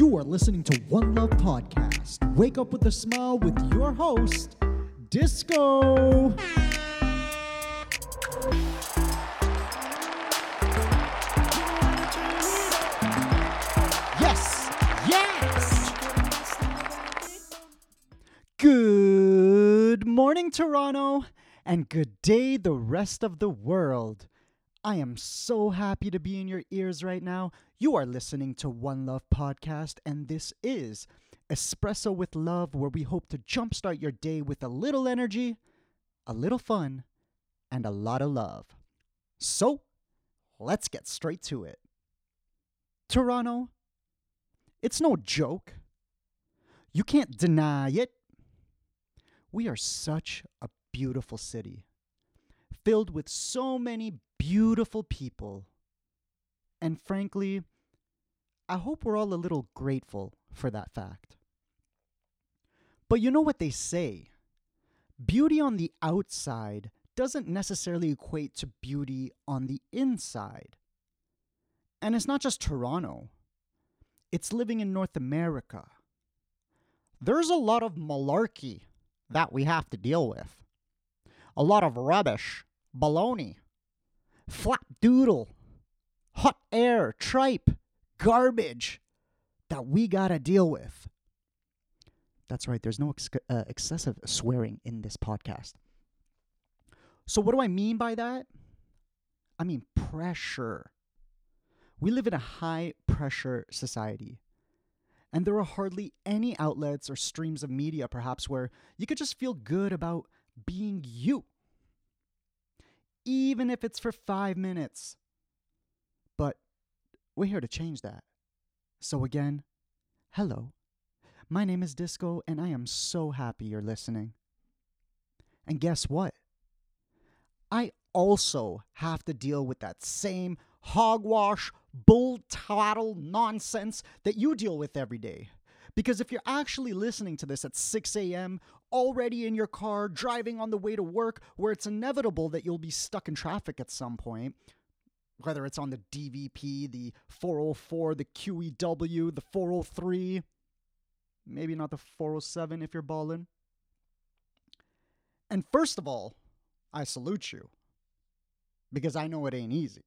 You are listening to One Love Podcast. Wake up with a smile with your host, Disco. Yes, yes. Good morning, Toronto, and good day, the rest of the world. I am so happy to be in your ears right now. You are listening to One Love Podcast, and this is Espresso with Love, where we hope to jumpstart your day with a little energy, a little fun, and a lot of love. So, let's get straight to it. Toronto, it's no joke. You can't deny it. We are such a beautiful city, filled with so many beautiful people. And frankly, I hope we're all a little grateful for that fact. But you know what they say beauty on the outside doesn't necessarily equate to beauty on the inside. And it's not just Toronto, it's living in North America. There's a lot of malarkey that we have to deal with, a lot of rubbish, baloney, flap doodle, hot air, tripe, garbage that we gotta deal with. That's right, there's no ex- uh, excessive swearing in this podcast. So, what do I mean by that? I mean pressure. We live in a high pressure society. And there are hardly any outlets or streams of media, perhaps, where you could just feel good about being you. Even if it's for five minutes. But we're here to change that. So, again, hello. My name is Disco, and I am so happy you're listening. And guess what? I also have to deal with that same hogwash, bull tattle nonsense that you deal with every day. Because if you're actually listening to this at 6 a.m., already in your car, driving on the way to work, where it's inevitable that you'll be stuck in traffic at some point, whether it's on the DVP, the 404, the QEW, the 403, maybe not the 407 if you're balling. And first of all, I salute you because I know it ain't easy.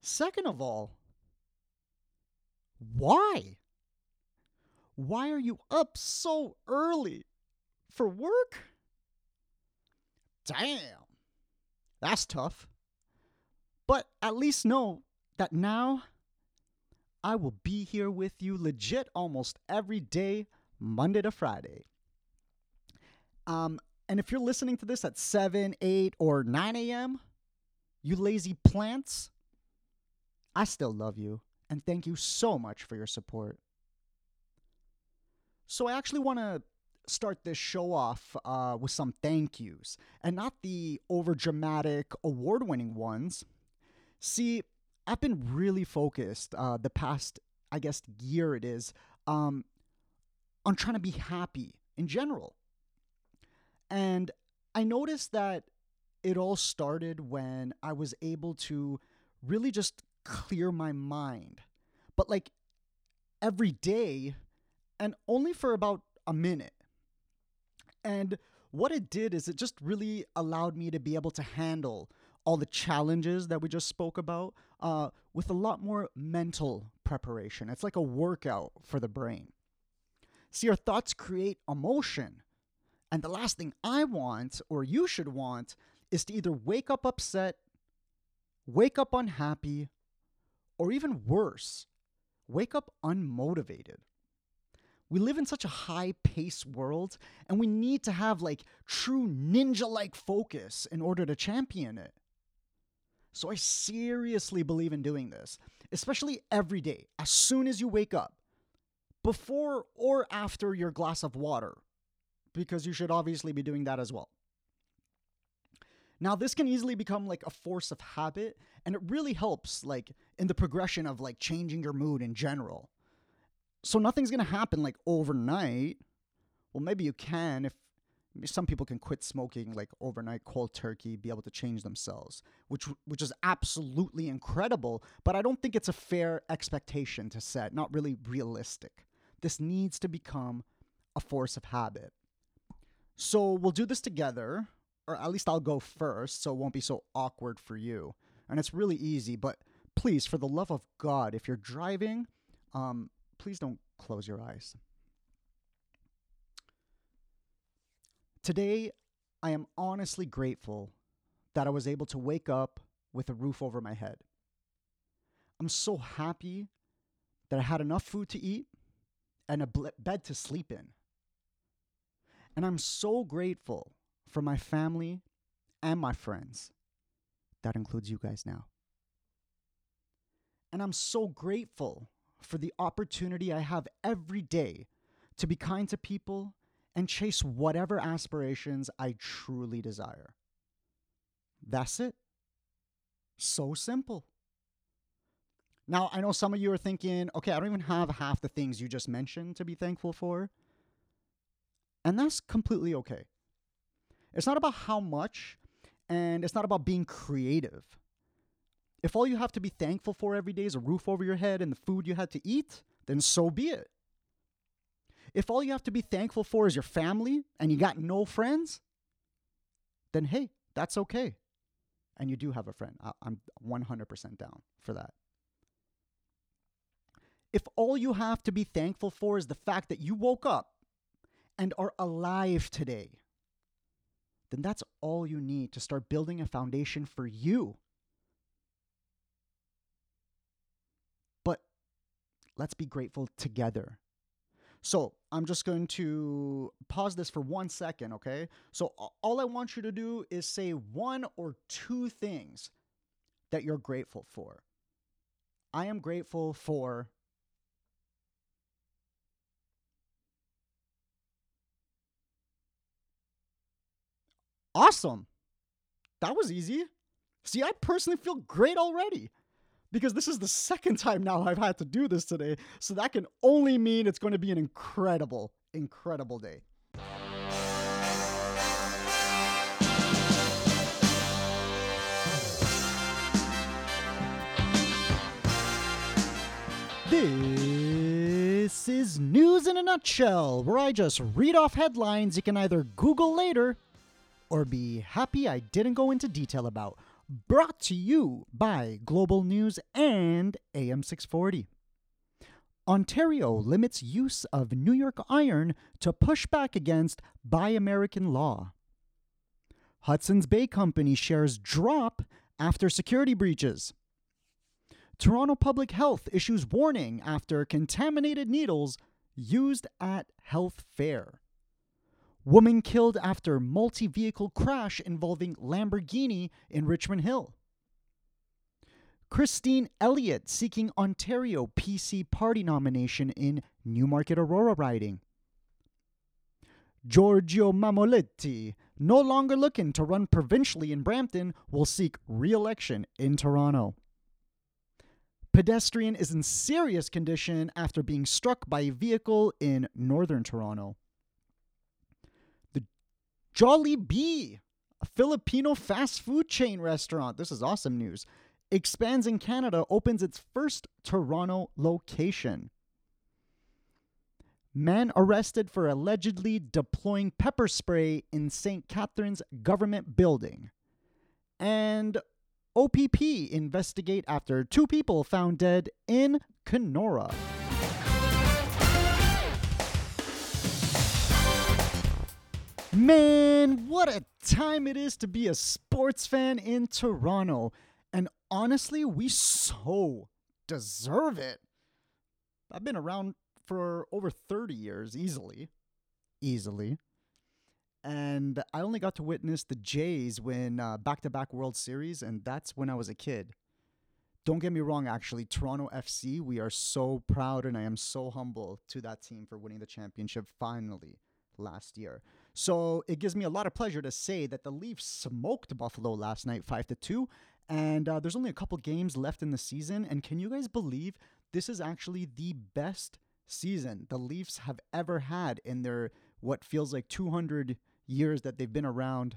Second of all, why? Why are you up so early for work? Damn, that's tough. But at least know that now I will be here with you legit almost every day, Monday to Friday. Um, and if you're listening to this at 7, 8, or 9 a.m., you lazy plants, I still love you and thank you so much for your support. So, I actually want to start this show off uh, with some thank yous and not the over dramatic award winning ones. See, I've been really focused uh, the past, I guess, year it is, um, on trying to be happy in general. And I noticed that it all started when I was able to really just clear my mind. But like every day and only for about a minute. And what it did is it just really allowed me to be able to handle all the challenges that we just spoke about uh, with a lot more mental preparation. It's like a workout for the brain. See, our thoughts create emotion. And the last thing I want, or you should want, is to either wake up upset, wake up unhappy, or even worse, wake up unmotivated. We live in such a high paced world, and we need to have like true ninja like focus in order to champion it. So I seriously believe in doing this, especially every day, as soon as you wake up, before or after your glass of water, because you should obviously be doing that as well. Now, this can easily become like a force of habit, and it really helps like in the progression of like changing your mood in general. So nothing's gonna happen like overnight. Well, maybe you can if some people can quit smoking like overnight cold turkey, be able to change themselves, which which is absolutely incredible, but I don't think it's a fair expectation to set, not really realistic. This needs to become a force of habit. So we'll do this together, or at least I'll go first, so it won't be so awkward for you. And it's really easy, but please, for the love of God, if you're driving, um, please don't close your eyes. Today, I am honestly grateful that I was able to wake up with a roof over my head. I'm so happy that I had enough food to eat and a bed to sleep in. And I'm so grateful for my family and my friends. That includes you guys now. And I'm so grateful for the opportunity I have every day to be kind to people and chase whatever aspirations I truly desire. That's it. So simple. Now, I know some of you are thinking, okay, I don't even have half the things you just mentioned to be thankful for. And that's completely okay. It's not about how much, and it's not about being creative. If all you have to be thankful for every day is a roof over your head and the food you had to eat, then so be it. If all you have to be thankful for is your family and you got no friends, then hey, that's okay. And you do have a friend. I'm 100% down for that. If all you have to be thankful for is the fact that you woke up and are alive today, then that's all you need to start building a foundation for you. Let's be grateful together. So I'm just going to pause this for one second, okay? So all I want you to do is say one or two things that you're grateful for. I am grateful for Awesome. That was easy. See, I personally feel great already because this is the second time now I've had to do this today. So that can only mean it's going to be an incredible, incredible day. This is News in a Nutshell, where I just read off headlines you can either Google later or be happy I didn't go into detail about. Brought to you by Global News and AM 640. Ontario limits use of New York iron to push back against Buy American law. Hudson's Bay Company shares drop after security breaches. Toronto Public Health issues warning after contaminated needles used at health fair. Woman killed after multi vehicle crash involving Lamborghini in Richmond Hill. Christine Elliott seeking Ontario PC Party nomination in Newmarket Aurora riding. Giorgio Mammoliti, no longer looking to run provincially in Brampton, will seek re election in Toronto. Pedestrian is in serious condition after being struck by a vehicle in northern Toronto. Jollibee, a Filipino fast food chain restaurant. This is awesome news. Expands in Canada, opens its first Toronto location. Man arrested for allegedly deploying pepper spray in St. Catharines government building. And OPP investigate after two people found dead in Kenora. Man, what a time it is to be a sports fan in Toronto. And honestly, we so deserve it. I've been around for over 30 years, easily. Easily. And I only got to witness the Jays win back to back World Series, and that's when I was a kid. Don't get me wrong, actually, Toronto FC, we are so proud, and I am so humble to that team for winning the championship finally last year. So it gives me a lot of pleasure to say that the Leafs smoked Buffalo last night, five to two, and uh, there's only a couple games left in the season. And can you guys believe this is actually the best season the Leafs have ever had in their what feels like 200 years that they've been around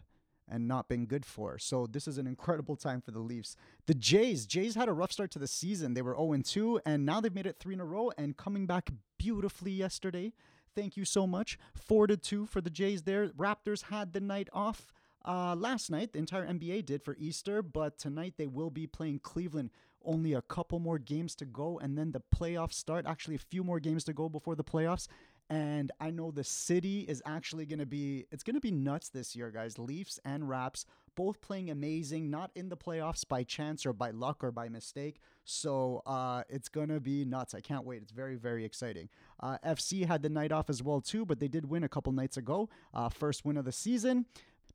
and not been good for. So this is an incredible time for the Leafs. The Jays, Jays had a rough start to the season. They were 0 2, and now they've made it three in a row and coming back beautifully yesterday. Thank you so much. Four to two for the Jays there. Raptors had the night off uh, last night. The entire NBA did for Easter, but tonight they will be playing Cleveland. Only a couple more games to go, and then the playoffs start. Actually, a few more games to go before the playoffs and I know the city is actually going to be it's going to be nuts this year, guys. Leafs and Raps both playing amazing, not in the playoffs by chance or by luck or by mistake. So uh, it's going to be nuts. I can't wait. It's very very exciting. Uh, FC had the night off as well too, but they did win a couple nights ago. Uh, first win of the season.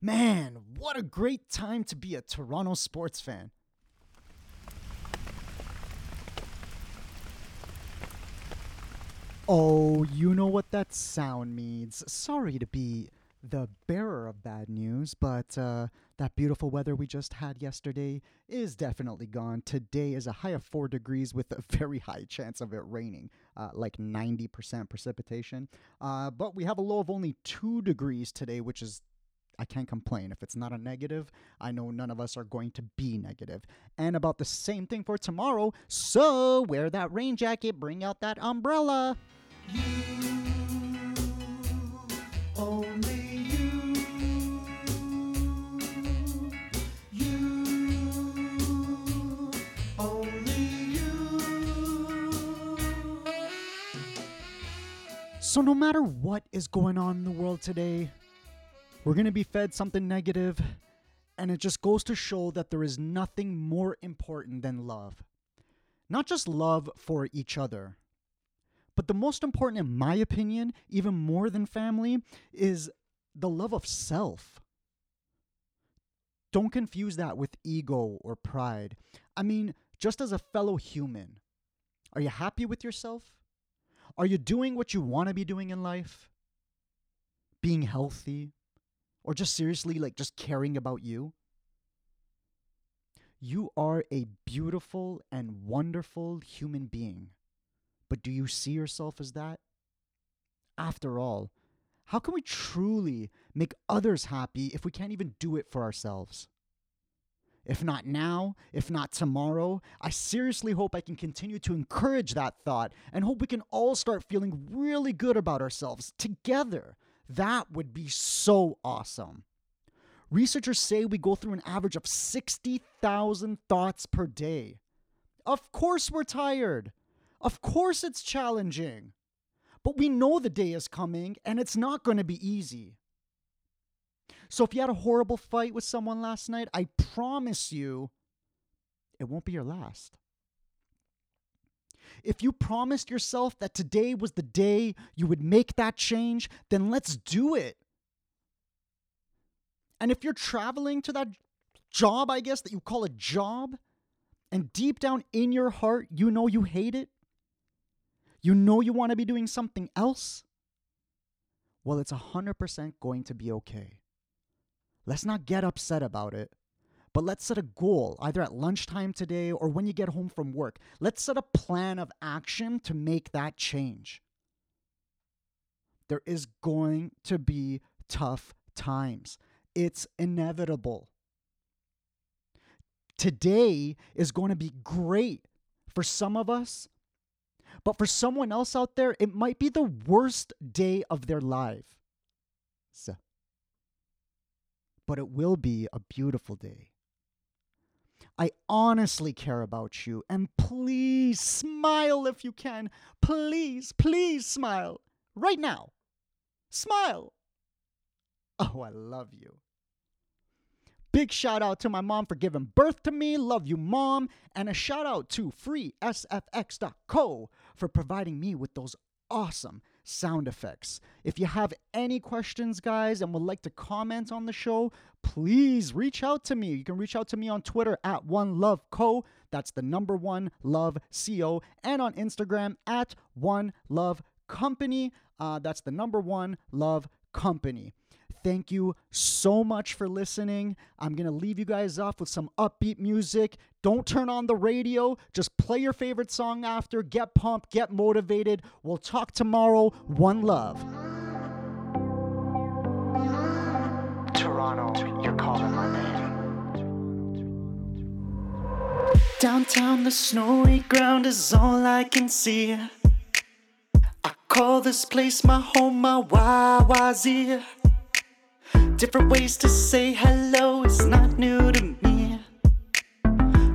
Man, what a great time to be a Toronto sports fan. Oh, you know what that sound means. Sorry to be the bearer of bad news, but uh, that beautiful weather we just had yesterday is definitely gone. Today is a high of 4 degrees with a very high chance of it raining, uh, like 90% precipitation. Uh, but we have a low of only 2 degrees today, which is I can't complain. If it's not a negative, I know none of us are going to be negative. And about the same thing for tomorrow. So wear that rain jacket, bring out that umbrella. So, no matter what is going on in the world today, we're going to be fed something negative, and it just goes to show that there is nothing more important than love. Not just love for each other, but the most important, in my opinion, even more than family, is the love of self. Don't confuse that with ego or pride. I mean, just as a fellow human, are you happy with yourself? Are you doing what you want to be doing in life? Being healthy? Or just seriously, like, just caring about you? You are a beautiful and wonderful human being. But do you see yourself as that? After all, how can we truly make others happy if we can't even do it for ourselves? If not now, if not tomorrow, I seriously hope I can continue to encourage that thought and hope we can all start feeling really good about ourselves together. That would be so awesome. Researchers say we go through an average of 60,000 thoughts per day. Of course, we're tired. Of course, it's challenging. But we know the day is coming and it's not going to be easy. So if you had a horrible fight with someone last night, I promise you it won't be your last. If you promised yourself that today was the day you would make that change, then let's do it. And if you're traveling to that job, I guess, that you call a job, and deep down in your heart, you know you hate it, you know you want to be doing something else? Well, it's 100% going to be okay. Let's not get upset about it, but let's set a goal either at lunchtime today or when you get home from work. Let's set a plan of action to make that change. There is going to be tough times, it's inevitable. Today is going to be great for some of us but for someone else out there, it might be the worst day of their life. But it will be a beautiful day. I honestly care about you, and please smile if you can. Please, please smile. Right now. Smile. Oh, I love you. Big shout out to my mom for giving birth to me. Love you, mom. And a shout out to freesfx.co for providing me with those awesome sound effects. If you have any questions, guys, and would like to comment on the show, please reach out to me. You can reach out to me on Twitter at One Love Co. That's the number one love co, and on Instagram at One Love Company. Uh, that's the number one love company. Thank you so much for listening. I'm going to leave you guys off with some upbeat music. Don't turn on the radio. Just play your favorite song after. Get pumped, get motivated. We'll talk tomorrow. One love. Toronto, you're calling my name. Downtown, the snowy ground is all I can see. I call this place my home, my YYZ. Different ways to say hello is not new to me.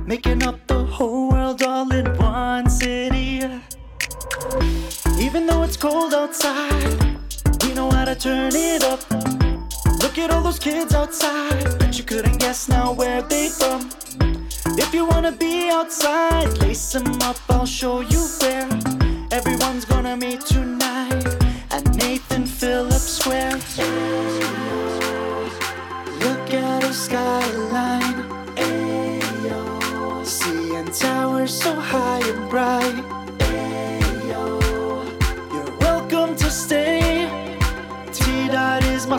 Making up the whole world all in one city. Even though it's cold outside, we know how to turn it up. Look at all those kids outside, bet you couldn't guess now where they from. If you wanna be outside, lace them up, I'll show you where. Everyone's gonna meet tonight skyline, ayo. Seeing towers so high and bright, ayo. You're welcome to stay. T Dot is my